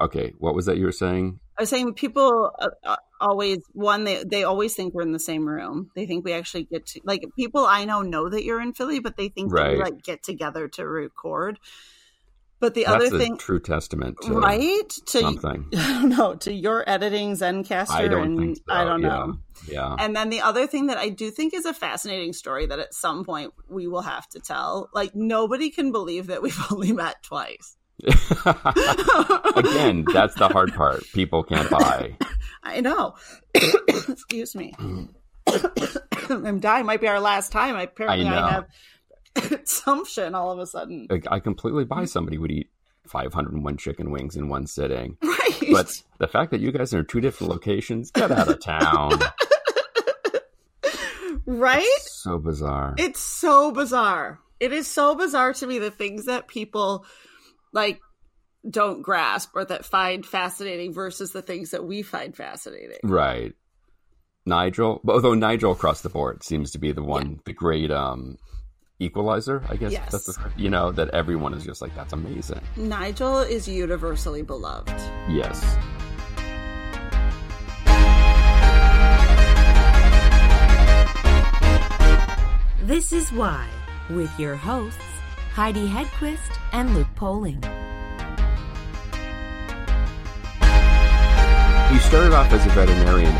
Okay, what was that you were saying? I was saying people uh, uh, always one they they always think we're in the same room. They think we actually get to like people I know know that you're in Philly, but they think that we like get together to record. But the That's other thing, true testament to right? To something. I don't know to your editing Zencastr, I don't and so. I don't yeah. know. Yeah. And then the other thing that I do think is a fascinating story that at some point we will have to tell. Like nobody can believe that we've only met twice. Again, that's the hard part. People can't buy. I know. Excuse me. I'm dying. Might be our last time. Apparently, I I, have consumption all of a sudden. I completely buy somebody would eat 501 chicken wings in one sitting. Right. But the fact that you guys are in two different locations, get out of town. right? so bizarre. It's so bizarre. It is so bizarre to me the things that people like don't grasp or that find fascinating versus the things that we find fascinating. Right. Nigel, although Nigel across the board seems to be the one, the great um, equalizer, I guess. Yes. That's the, you know, that everyone is just like, that's amazing. Nigel is universally beloved. Yes. This is Why, with your hosts, Heidi Hedquist and Luke Poling. You started off as a veterinarian.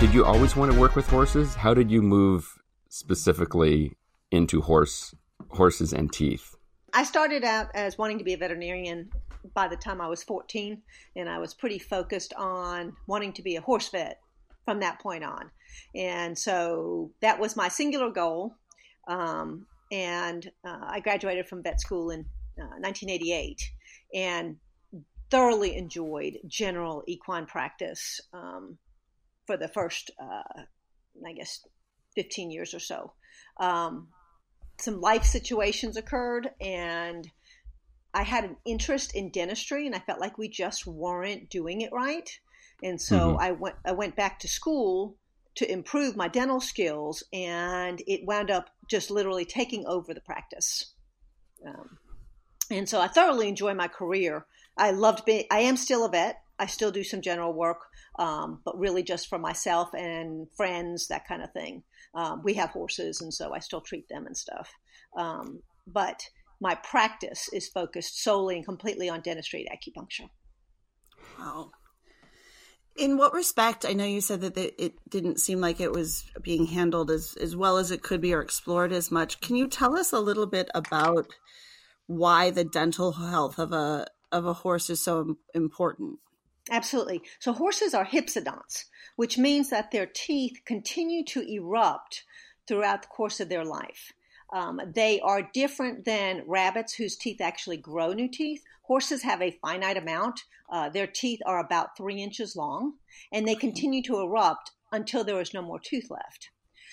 Did you always want to work with horses? How did you move specifically into horse horses and teeth? I started out as wanting to be a veterinarian by the time I was 14, and I was pretty focused on wanting to be a horse vet from that point on. And so that was my singular goal. Um, and uh, I graduated from vet school in uh, 1988 and thoroughly enjoyed general equine practice um, for the first, uh, I guess, 15 years or so. Um, some life situations occurred and I had an interest in dentistry and I felt like we just weren't doing it right. And so Mhm. I went I went back to school to improve my dental skills and it wound up just literally taking over the practice. Um, and so I thoroughly enjoy my career. I loved being I am still a vet. I still do some general work, um, but really just for myself and friends, that kind of thing. Um, we have horses, and so I still treat them and stuff. Um, but my practice is focused solely and completely on dentistry and acupuncture. Wow. In what respect? I know you said that it didn't seem like it was being handled as, as well as it could be or explored as much. Can you tell us a little bit about why the dental health of a of a horse is so important? Absolutely. So horses are hypsodonts, which means that their teeth continue to erupt throughout the course of their life. Um, they are different than rabbits whose teeth actually grow new teeth. Horses have a finite amount. Uh, their teeth are about three inches long, and they continue to erupt until there is no more tooth left.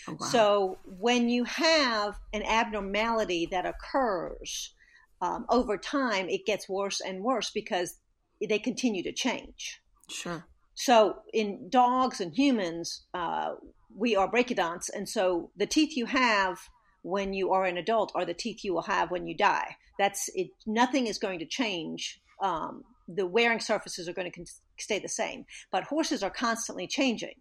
Oh, wow. So when you have an abnormality that occurs um, over time, it gets worse and worse because they continue to change. sure. So in dogs and humans, uh, we are brachydonts, and so the teeth you have when you are an adult are the teeth you will have when you die. That's it. Nothing is going to change. Um, the wearing surfaces are going to con- stay the same, but horses are constantly changing,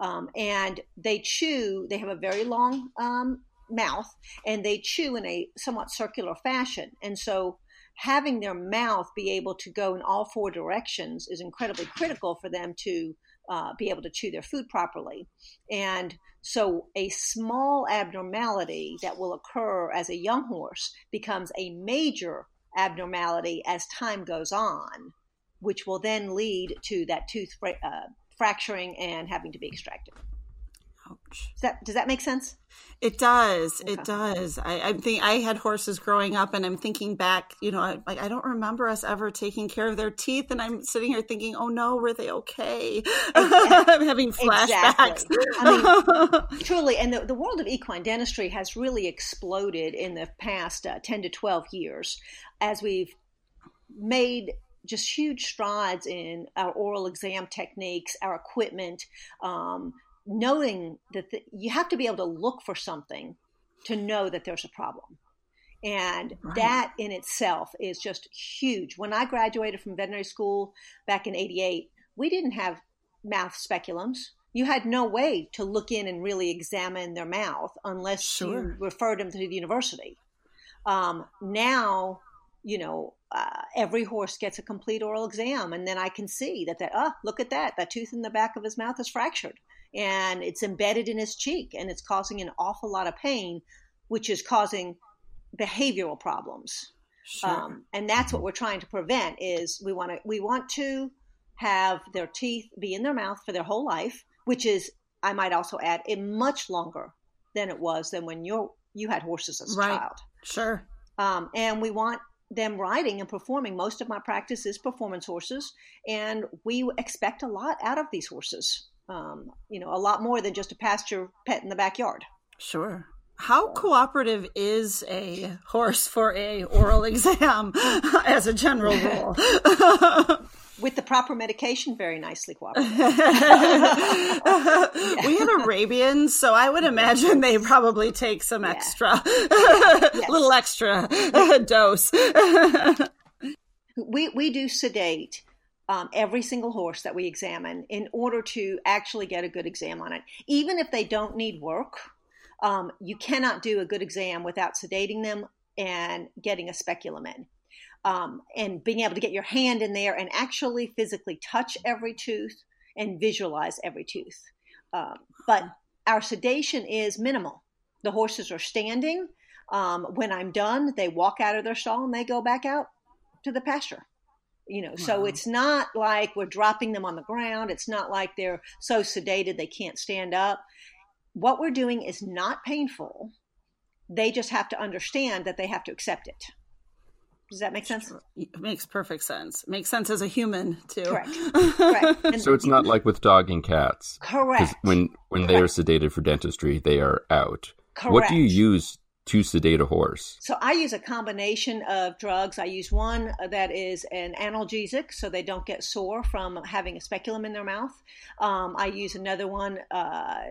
um, and they chew. They have a very long um, mouth, and they chew in a somewhat circular fashion, and so having their mouth be able to go in all four directions is incredibly critical for them to uh, be able to chew their food properly. And so, a small abnormality that will occur as a young horse becomes a major abnormality as time goes on, which will then lead to that tooth fra- uh, fracturing and having to be extracted. Ouch. Does that, does that make sense? It does. Okay. It does. I, I think I had horses growing up, and I'm thinking back. You know, I, like I don't remember us ever taking care of their teeth, and I'm sitting here thinking, "Oh no, were they okay?" I'm having flashbacks. Exactly. I Truly, and the, the world of equine dentistry has really exploded in the past uh, 10 to 12 years as we've made just huge strides in our oral exam techniques, our equipment, um, knowing that the, you have to be able to look for something to know that there's a problem. And Right. that in itself is just huge. When I graduated from veterinary school back in 88, we didn't have mouth speculums. You had no way to look in and really examine their mouth unless Sure. you referred them to the university. Um, now, you know, uh, every horse gets a complete oral exam, and then I can see that that oh, look at that, that tooth in the back of his mouth is fractured, and it's embedded in his cheek, and it's causing an awful lot of pain, which is causing behavioral problems. Sure. Um, and that's what we're trying to prevent. Is we want to we want to have their teeth be in their mouth for their whole life, which is I might also add, it much longer than it was than when you you had horses as a Right. child. sure. Um, and we want them riding and performing. Most of my practice is performance horses, and we expect a lot out of these horses. Um, you know, a lot more than just a pasture pet in the backyard. Sure. How cooperative is a horse for a oral exam as a general rule? With the proper medication, very nicely cooperative. we have Arabians, so I would imagine they probably take some extra, little extra dose. we we do sedate um, every single horse that we examine in order to actually get a good exam on it. Even if they don't need work, um, you cannot do a good exam without sedating them and getting a speculum in. Um, and being able to get your hand in there and actually physically touch every tooth and visualize every tooth. Um, but our sedation is minimal. The horses are standing. Um, when I'm done, they walk out of their stall and they go back out to the pasture. You know, so Wow. it's not like we're dropping them on the ground. It's not like they're so sedated they can't stand up. What we're doing is not painful. They just have to understand that they have to accept it. Does that make sense? It makes perfect sense. Makes sense as a human too. Correct. Correct. So it's not like with dog and cats. correct. when when they are sedated for dentistry, they are out. correct. What do you use to sedate a horse? So I use a combination of drugs. I use one that is an analgesic, so they don't get sore from having a speculum in their mouth. Um, I use another one. Uh,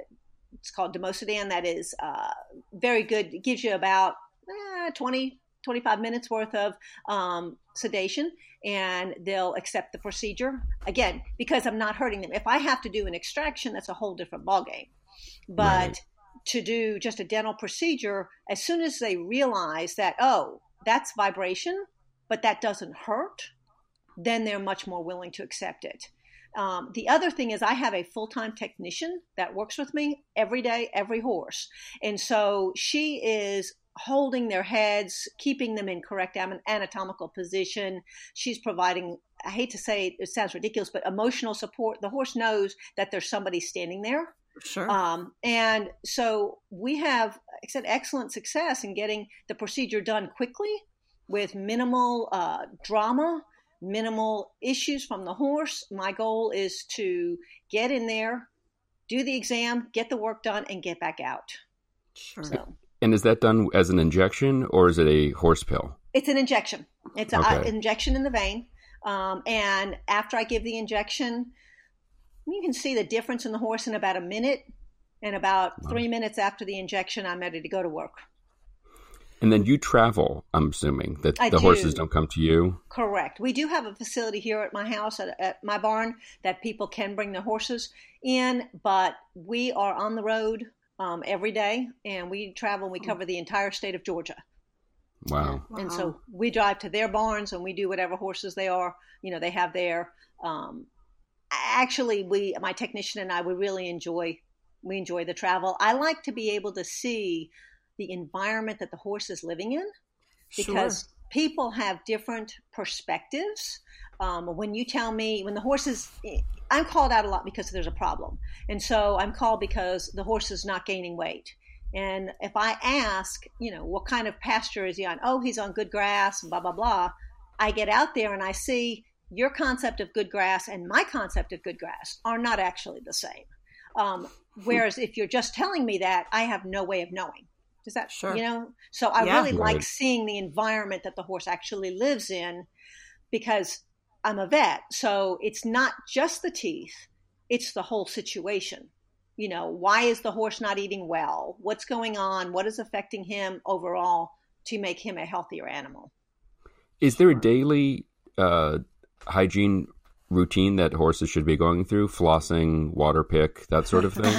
it's called Dormosedan. That is uh, very good. It gives you about eh, 20, 25 minutes worth of um, sedation, and they'll accept the procedure. Again, because I'm not hurting them. If I have to do an extraction, that's a whole different ballgame. But Right. To do just a dental procedure, as soon as they realize that, oh, that's vibration, but that doesn't hurt, then they're much more willing to accept it. Um, the other thing is, I have a full time technician that works with me every day, every horse. And so she is holding their heads, keeping them in correct anatomical position. She's providing, I hate to say it, it sounds ridiculous, but emotional support. The horse knows that there's somebody standing there. Sure. Um, and so we have, like I said, excellent success in getting the procedure done quickly with minimal uh, drama, minimal issues from the horse. My goal is to get in there, do the exam, get the work done, and get back out. sure. So And is that done as an injection or is it a horse pill? it's an injection. It's an Okay. injection in the vein. Um, and after I give the injection, you can see the difference in the horse in about a minute. And about three minutes after the injection, I'm ready to go to work. And then you travel, I'm assuming, that I the horses do. don't come to you. Correct. We do have a facility here at my house, at, at my barn, that people can bring their horses in, but we are on the road um, every day and we travel and we cover the entire state of Georgia. Wow. And Wow. so we drive to their barns and we do whatever horses they are, you know, they have there. Um, actually, we, my technician and I, we really enjoy, we enjoy the travel. I like to be able to see the environment that the horse is living in because people have different perspectives. Um, when you tell me, when the horse is, I'm called out a lot because there's a problem. And so I'm called because the horse is not gaining weight. And if I ask, you know, what kind of pasture is he on? Oh, he's on good grass, blah, blah, blah. I get out there and I see your concept of good grass and my concept of good grass are not actually the same. Um, whereas if you're just telling me that, I have no way of knowing. Does that, Sure. you know? So I Yeah. really like seeing the environment that the horse actually lives in because I'm a vet. So it's not just the teeth, it's the whole situation. You know, why is the horse not eating well? What's going on? What is affecting him overall? to make him a healthier animal. Is there a daily uh, hygiene routine that horses should be going through? Flossing, water pick, that sort of thing?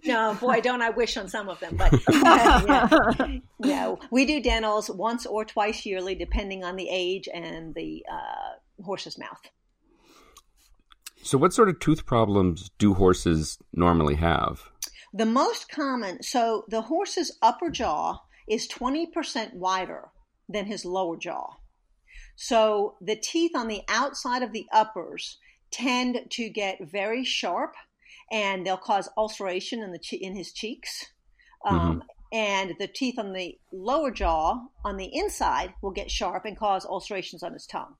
no, boy, don't I wish on some of them. But yeah. no, we do dentals once or twice yearly, depending on the age and the uh, horse's mouth. So, what sort of tooth problems do horses normally have? The most common, so the horse's upper jaw is 20% wider than his lower jaw. So the teeth on the outside of the uppers tend to get very sharp and they'll cause ulceration in the in his cheeks. Um, mm-hmm. And the teeth on the lower jaw on the inside will get sharp and cause ulcerations on his tongue.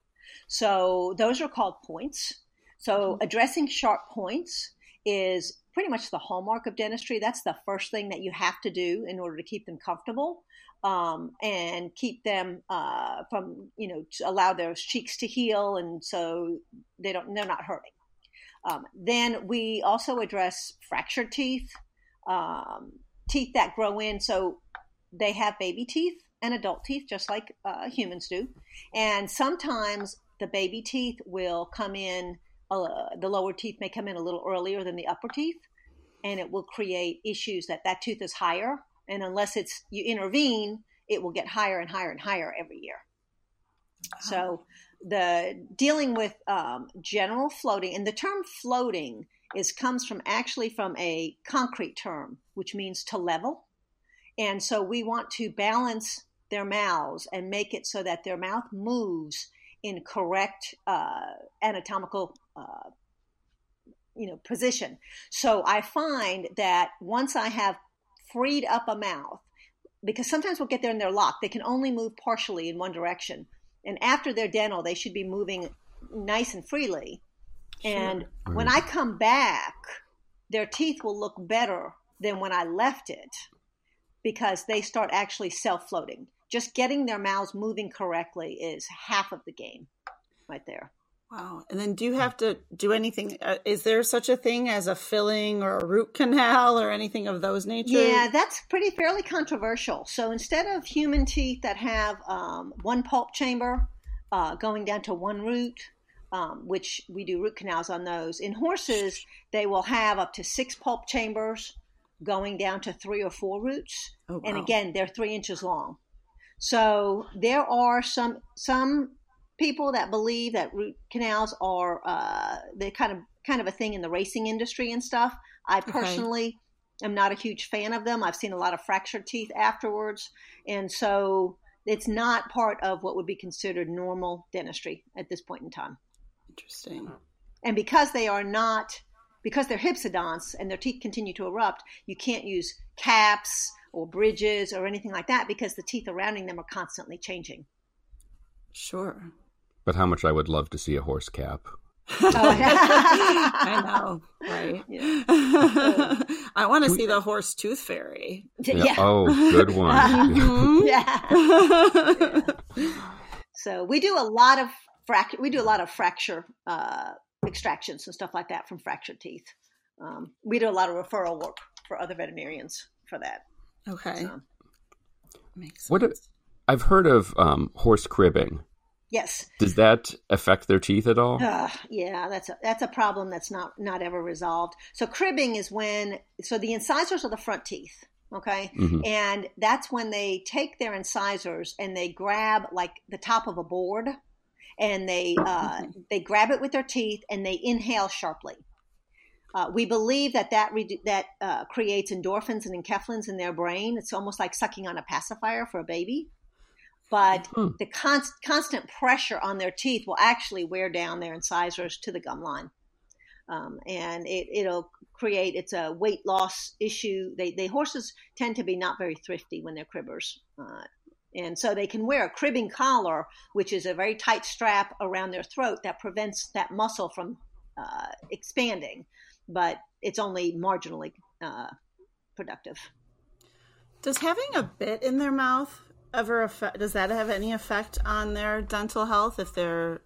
So those are called points. So mm-hmm. addressing sharp points is pretty much the hallmark of dentistry. That's the first thing that you have to do in order to keep them comfortable um, and keep them uh, from, you know, allow their cheeks to heal, and so they don't they're not hurting. Um, then we also address fractured teeth, um, teeth that grow in. So they have baby teeth and adult teeth, just like uh, humans do, and sometimes the baby teeth will come in. Uh, the lower teeth may come in a little earlier than the upper teeth, and it will create issues that that tooth is higher and unless it's you intervene, it will get higher and higher and higher every year. So the dealing with um, general floating, and the term floating is comes from actually from a concrete term, which means to level. And so we want to balance their mouths and make it so that their mouth moves in correct uh, anatomical uh, you know position so i find that once i have freed up a mouth because sometimes we'll get there and they're locked. They can only move partially in one direction. And after their dental, they should be moving nice and freely. Sure. And right. when I come back, their teeth will look better than when I left it because they start actually self floating. Just getting their mouths moving correctly is half of the game right there. Wow. And then do you have to do anything? Uh, is there such a thing as a filling or a root canal or anything of those nature? Yeah, that's pretty fairly controversial. So instead of human teeth that have um, one pulp chamber uh, going down to one root, um, which we do root canals on those, in horses, they will have up to six pulp chambers going down to three or four roots. Oh, wow. And again, they're three inches long. So there are some some people that believe that root canals are uh, they kind of kind of a thing in the racing industry and stuff. I personally okay. am not a huge fan of them. I've seen a lot of fractured teeth afterwards, and so it's not part of what would be considered normal dentistry at this point in time. Interesting. And because they are not, because they're hypsodonts and their teeth continue to erupt, you can't use caps or bridges or anything like that because the teeth surrounding them are constantly changing. Sure. But how much I would love to see a horse cap. oh, I know, right? Yeah. I want to see the horse tooth fairy. Yeah. yeah. Oh, good one. Mm-hmm. yeah. So we do a lot of frac- We do a lot of fracture uh, extractions and stuff like that from fractured teeth. Um, we do a lot of referral work for other veterinarians for that. Okay. So. Makes sense. What I've heard of um, horse cribbing. Yes. Does that affect their teeth at all? Uh, yeah, that's a, that's a problem that's not not ever resolved. So cribbing is when so the incisors are the front teeth, okay, mm-hmm. and that's when they take their incisors and they grab like the top of a board, and they uh, they grab it with their teeth and they inhale sharply. Uh, we believe that that re- that uh, creates endorphins and enkephalins in their brain. It's almost like sucking on a pacifier for a baby but hmm. the const, constant pressure on their teeth will actually wear down their incisors to the gum line. Um, and it, will create it's a weight loss issue. They, they horses tend to be not very thrifty when they're cribbers, uh, and so they can wear a cribbing collar, which is a very tight strap around their throat that prevents that muscle from uh, expanding, but it's only marginally uh, productive. Does having a bit in their mouth ever affect? Does that have any effect on their dental health if they're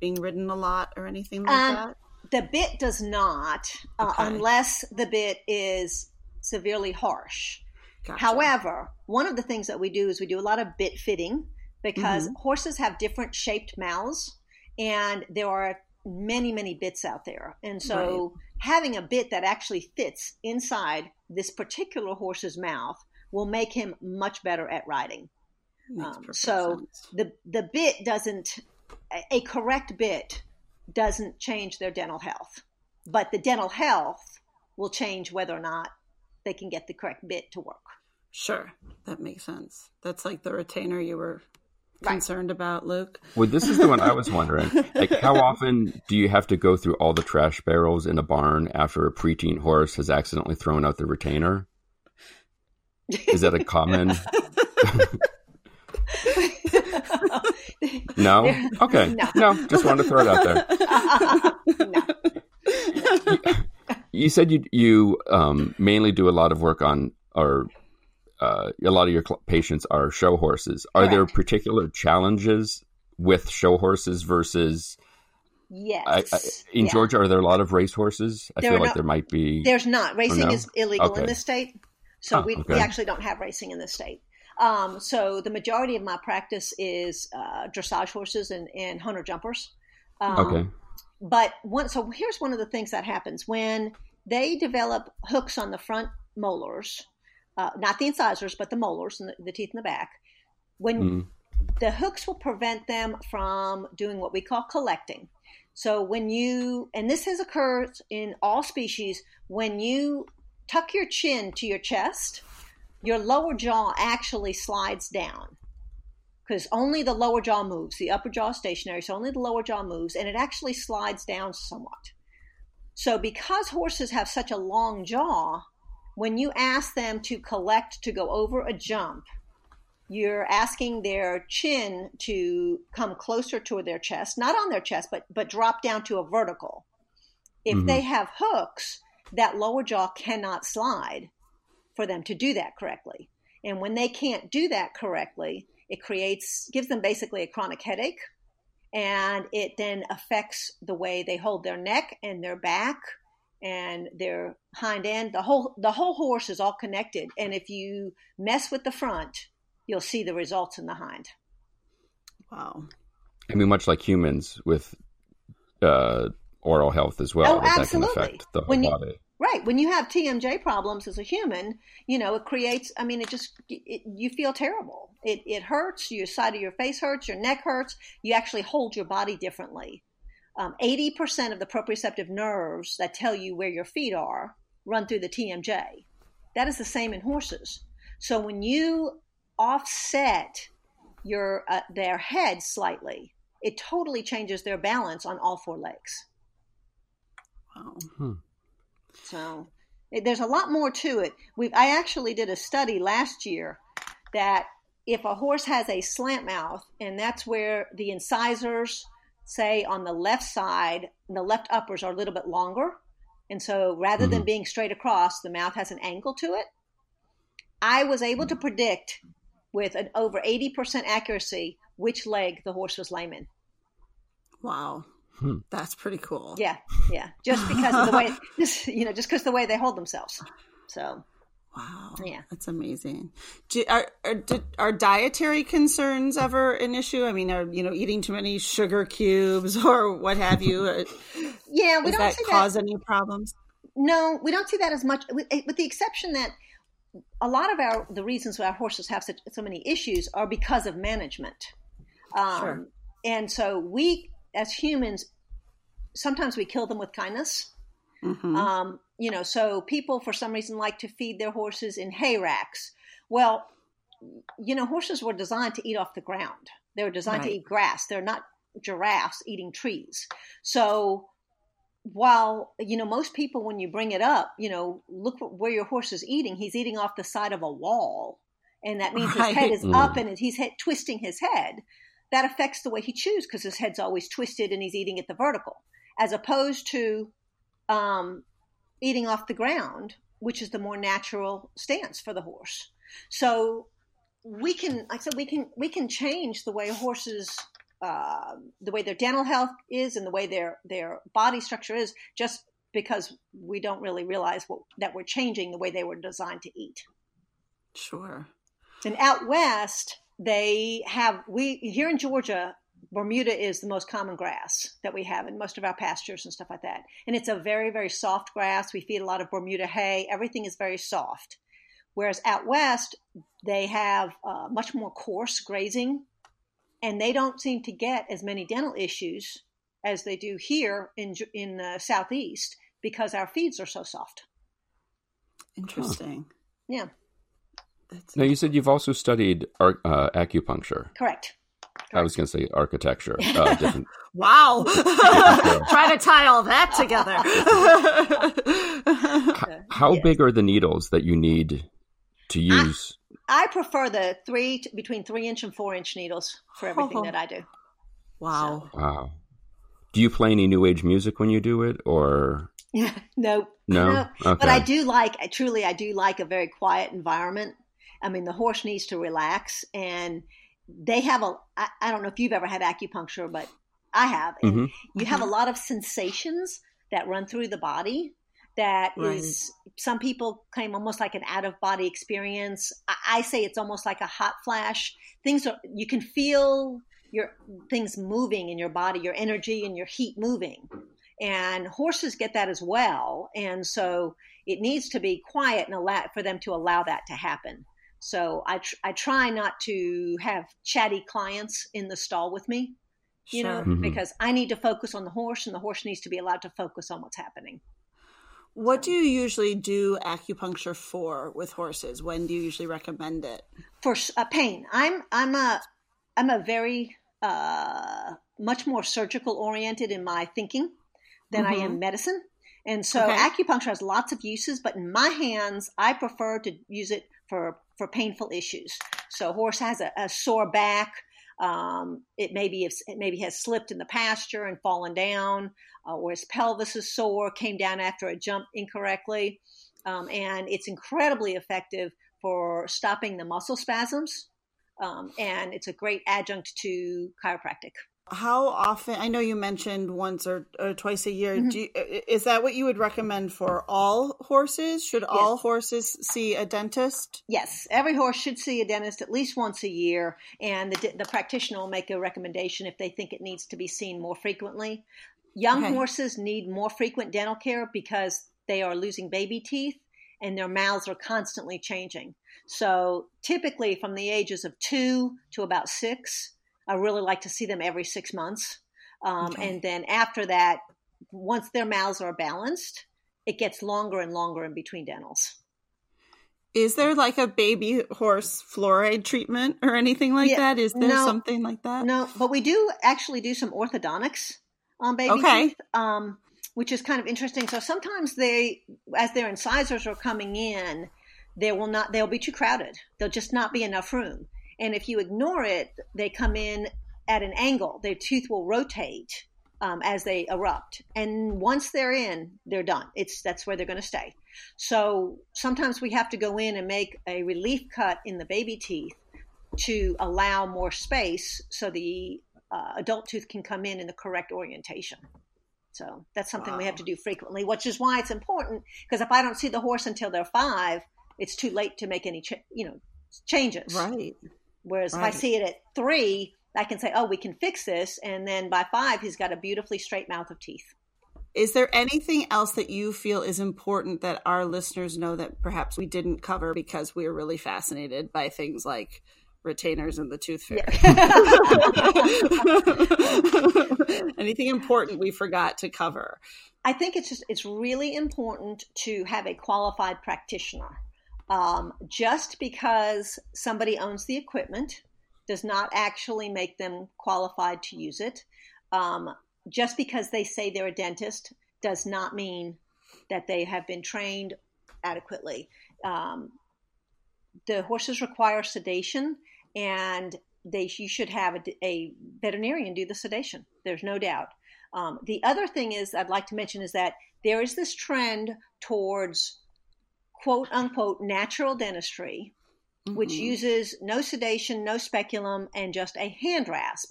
being ridden a lot or anything like um, that? The bit does not, uh, unless the bit is severely harsh. Gotcha. However, one of the things that we do is we do a lot of bit fitting because horses have different shaped mouths and there are many, many bits out there. And so having a bit that actually fits inside this particular horse's mouth will make him much better at riding. Makes Um, so sense. the the bit doesn't a- a correct bit doesn't change their dental health, but the dental health will change whether or not they can get the correct bit to work. Sure, that makes sense. That's like the retainer you were Right. concerned about, Luke. Well, this is the one I was wondering. Like, how often do you have to go through all the trash barrels in a barn after a preteen horse has accidentally thrown out the retainer? Is that a common? No. Okay. No. No. Just wanted to throw it out there. no. You said you you um, mainly do a lot of work on, or uh, a lot of your cl- patients are show horses. Are there particular challenges with show horses versus Yes. I, I, in Yeah. Georgia? Are there a lot of race horses? I There feel like not- there might be. There's not. Racing no? is illegal Okay. in this state. So Oh, we, we actually don't have racing in the state. Um, so the majority of my practice is uh, dressage horses and, and hunter jumpers. Um, Okay. But one, so here's one of the things that happens when they develop hooks on the front molars, uh, not the incisors, but the molars and the, the teeth in the back. When Mm. the hooks will prevent them from doing what we call collecting. So when you, and this has occurred in all species, when you tuck your chin to your chest, your lower jaw actually slides down because only the lower jaw moves. The upper jaw is stationary, so only the lower jaw moves, and it actually slides down somewhat. So because horses have such a long jaw, when you ask them to collect to go over a jump, you're asking their chin to come closer to their chest, not on their chest, but but drop down to a vertical. If Mhm. they have hooks, that lower jaw cannot slide for them to do that correctly. And when they can't do that correctly, it creates gives them basically a chronic headache and it then affects the way they hold their neck and their back and their hind end the whole the whole horse is all connected and if you mess with the front you'll see the results in the hind Wow. I mean, much like humans with uh, oral health as well, Oh, that absolutely. can affect the whole When you- body. right. When you have tmj problems as a human you know it creates i mean it just it, you feel terrible. It, it hurts. Your side of your face hurts. Your neck hurts. You actually hold your body differently. Um, 80% of the proprioceptive nerves that tell you where your feet are run through the tmj that is the same in horses. So when you offset your uh, their head slightly it totally changes their balance on all four legs Wow. so it- there's a lot more to it. We I actually did a study last year that if a horse has a slant mouth, and that's where the incisors, say on the left side, the left uppers are a little bit longer, and so rather than Mhm. being straight across, the mouth has an angle to it. I was able to predict with an over 80% accuracy which leg the horse was lame in. Wow. Hmm. That's pretty cool. Yeah, yeah, just because of the way, just, you know, just because the way they hold themselves. So Wow. Yeah. That's amazing. Do, are, are, did, are dietary concerns ever an issue? I mean, are, you know, eating too many sugar cubes or what have you? Uh, yeah, we Does don't that see cause that. any problems? No, we don't see that as much, with, with the exception that a lot of our the reasons why our horses have such so many issues are because of management. Um, Sure. And so we, as humans, sometimes we kill them with kindness. Mhm. Um, you know, so people for some reason like to feed their horses in hay racks. Well, you know, horses were designed to eat off the ground. They were designed to eat grass. They're not giraffes eating trees. So while you know most people when you bring it up, you know, look where your horse is eating. He's eating off the side of a wall, and that means his head is Mm. up and he's head, twisting his head. That affects the way he chews because his head's always twisted and he's eating at the vertical, as opposed to um, eating off the ground, which is the more natural stance for the horse. So we can, like I said, we can we can change the way horses, uh, the way their dental health is, and the way their their body structure is, just because we don't really realize what, that we're changing the way they were designed to eat. Sure. And out west, they have we here in Georgia. Bermuda is the most common grass that we have in most of our pastures and stuff like that. And it's a very, very soft grass. We feed a lot of Bermuda hay. Everything is very soft. Whereas out west, they have uh, much more coarse grazing, and they don't seem to get as many dental issues as they do here in in the southeast because our feeds are so soft. Interesting. Yeah. That's now you said you've also studied ar- uh, acupuncture. Correct. Correct. I was going to say architecture. Uh, different. wow! Try to tie all that together. how, how yes. big are the needles that you need to use? I, I prefer the three between three inch and four inch needles for everything oh. that I do. Wow! So. Wow. Do you play any new age music when you do it, or? no, no, no. Okay. But I do like. Truly, I do like a very quiet environment. I mean, the horse needs to relax, and they have a. I, I don't know if you've ever had acupuncture, but I have. Mm-hmm. You have a lot of sensations that run through the body. That right. is, some people claim almost like an out of body experience. I, I say it's almost like a hot flash. Things are you can feel your things moving in your body, your energy and your heat moving. And horses get that as well. And so it needs to be quiet and allow for them to allow that to happen. So I, tr- I try not to have chatty clients in the stall with me, you sure. know, mm-hmm. because I need to focus on the horse and the horse needs to be allowed to focus on what's happening. What do you usually do acupuncture for with horses? When do you usually recommend it? For a pain. I'm I'm a I'm a very uh, much more surgical oriented in my thinking than mm-hmm. I am mm-hmm. medicine. And so okay. acupuncture has lots of uses, but in my hands, I prefer to use it for, for painful issues. So horse has a, a sore back. Um, it maybe it maybe has slipped in the pasture and fallen down, uh, or his pelvis is sore, came down after a jump incorrectly, um, and it's incredibly effective for stopping the muscle spasms um, and it's a great adjunct to chiropractic. How often? I know you mentioned once or, or twice a year. Mm-hmm. You, is that what you would recommend for all horses? Should yes. all horses see a dentist? Yes, every horse should see a dentist at least once a year, and the, the practitioner will make a recommendation if they think it needs to be seen more frequently. Young okay. horses need more frequent dental care because they are losing baby teeth and their mouths are constantly changing. So typically from the ages of two to about six, I really like to see them every six months. Um, okay. And then after that, once their mouths are balanced, it gets longer and longer in between dentals. Is there like a baby horse fluoride treatment or anything like yeah, that? Is there no, something like that? No, but we do actually do some orthodontics on baby okay. teeth, um, which is kind of interesting. So sometimes they, as their incisors are coming in, there will not they'll be too crowded there'll just not be enough room and if you ignore it they come in at an angle their tooth will rotate um, as they erupt and once they're in they're done it's that's where they're going to stay so sometimes we have to go in and make a relief cut in the baby teeth to allow more space so the uh, adult tooth can come in in the correct orientation so that's something wow. we have to do frequently which is why it's important because if i don't see the horse until they're five it's too late to make any, ch- you know, changes. Right. Whereas right. if I see it at three, I can say, oh, we can fix this. And then by five, he's got a beautifully straight mouth of teeth. Is there anything else that you feel is important that our listeners know that perhaps we didn't cover because we are really fascinated by things like retainers and the tooth fairy? Yeah. anything important we forgot to cover? I think it's just it's really important to have a qualified practitioner um, just because somebody owns the equipment does not actually make them qualified to use it. Um, just because they say they're a dentist does not mean that they have been trained adequately. Um, the horses require sedation, and they you should have a, a, veterinarian do the sedation. There's no doubt. Um, the other thing is I'd like to mention is that there is this trend towards quote unquote natural dentistry, mm-hmm. which uses no sedation, no speculum, and just a hand rasp.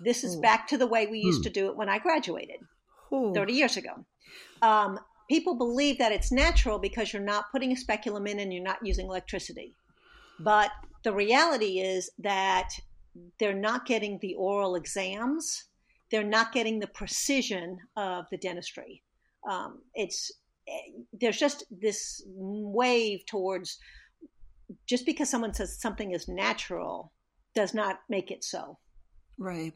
This is Ooh. back to the way we used hmm. to do it when I graduated Ooh. 30 years ago. Um, people believe that it's natural because you're not putting a speculum in and you're not using electricity. But the reality is that they're not getting the oral exams. They're not getting the precision of the dentistry. Um, it's there's just this wave towards just because someone says something is natural does not make it so. Right.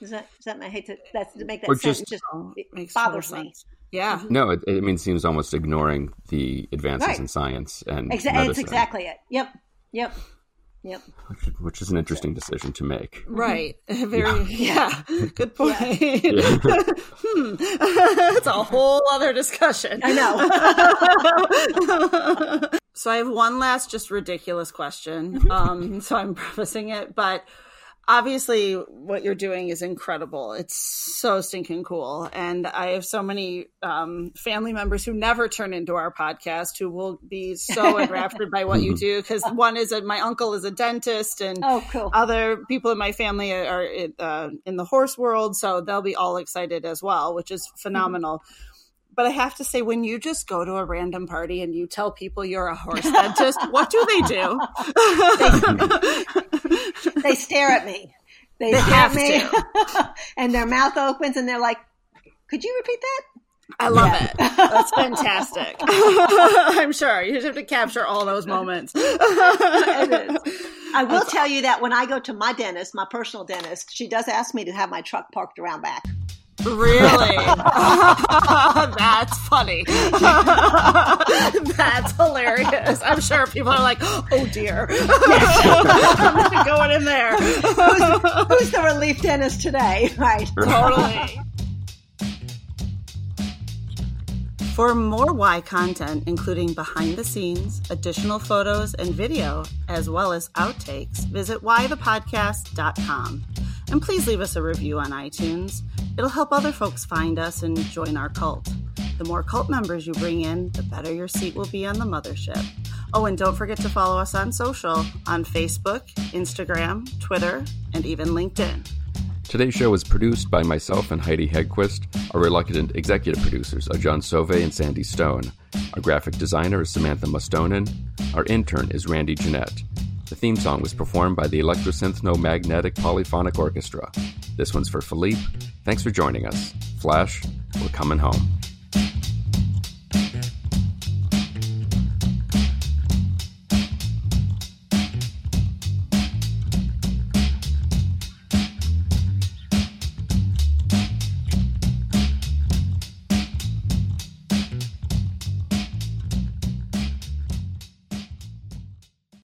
Does that does that I hate to that's to make that Or sense? just- Just, Oh, it makes bothers total me. sense. Yeah. Mm-hmm. No, it, it means seems almost ignoring the advances Right. in science and Exa- medicine, it's exactly it. Yep. Yep. Yep. which, which is an interesting decision to make. Right. Very yeah. Good point. Yeah. hmm. That's a whole other discussion. I know. so I have one last just ridiculous question. Um, so I'm prefacing it, but obviously what you're doing is incredible. It's so stinking cool. And I have so many um, family members who never turn into our podcast who will be so enraptured by what you do. Because one is a, my uncle is a dentist and Oh, cool. other people in my family are uh, in the horse world, so they'll be all excited as well, which is phenomenal. But I have to say, when you just go to a random party and you tell people you're a horse dentist, what do they do? they stare at me. They, They stare have at me, and their mouth opens, and they're like, "Could you repeat that?" I love it. That's fantastic. I'm sure you just have to capture all those moments. I will tell you that when I go to my dentist, my personal dentist, she does ask me to have my truck parked around back. Really? That's funny. That's hilarious. I'm sure people are like, oh dear. I'm not going in there. Who's the relief dentist today? Right. Totally. For more Why content, including behind the scenes, additional photos, and video, as well as outtakes, visit whythepodcast.com. And please leave us a review on iTunes. It'll help other folks find us and join our cult. The more cult members you bring in, the better your seat will be on the mothership. Oh, and don't forget to follow us on social on Facebook, Instagram, Twitter, and even LinkedIn. Today's show is produced by myself and Heidi Hedquist. Our reluctant executive producers are John Sove and Sandy Stone. Our graphic designer is Samantha Mustonen. Our intern is Randy Jeanette. The theme song was performed by the Electrosynthno Magnetic Polyphonic Orchestra. This one's for Philippe. Thanks for joining us. Flash, we're coming home.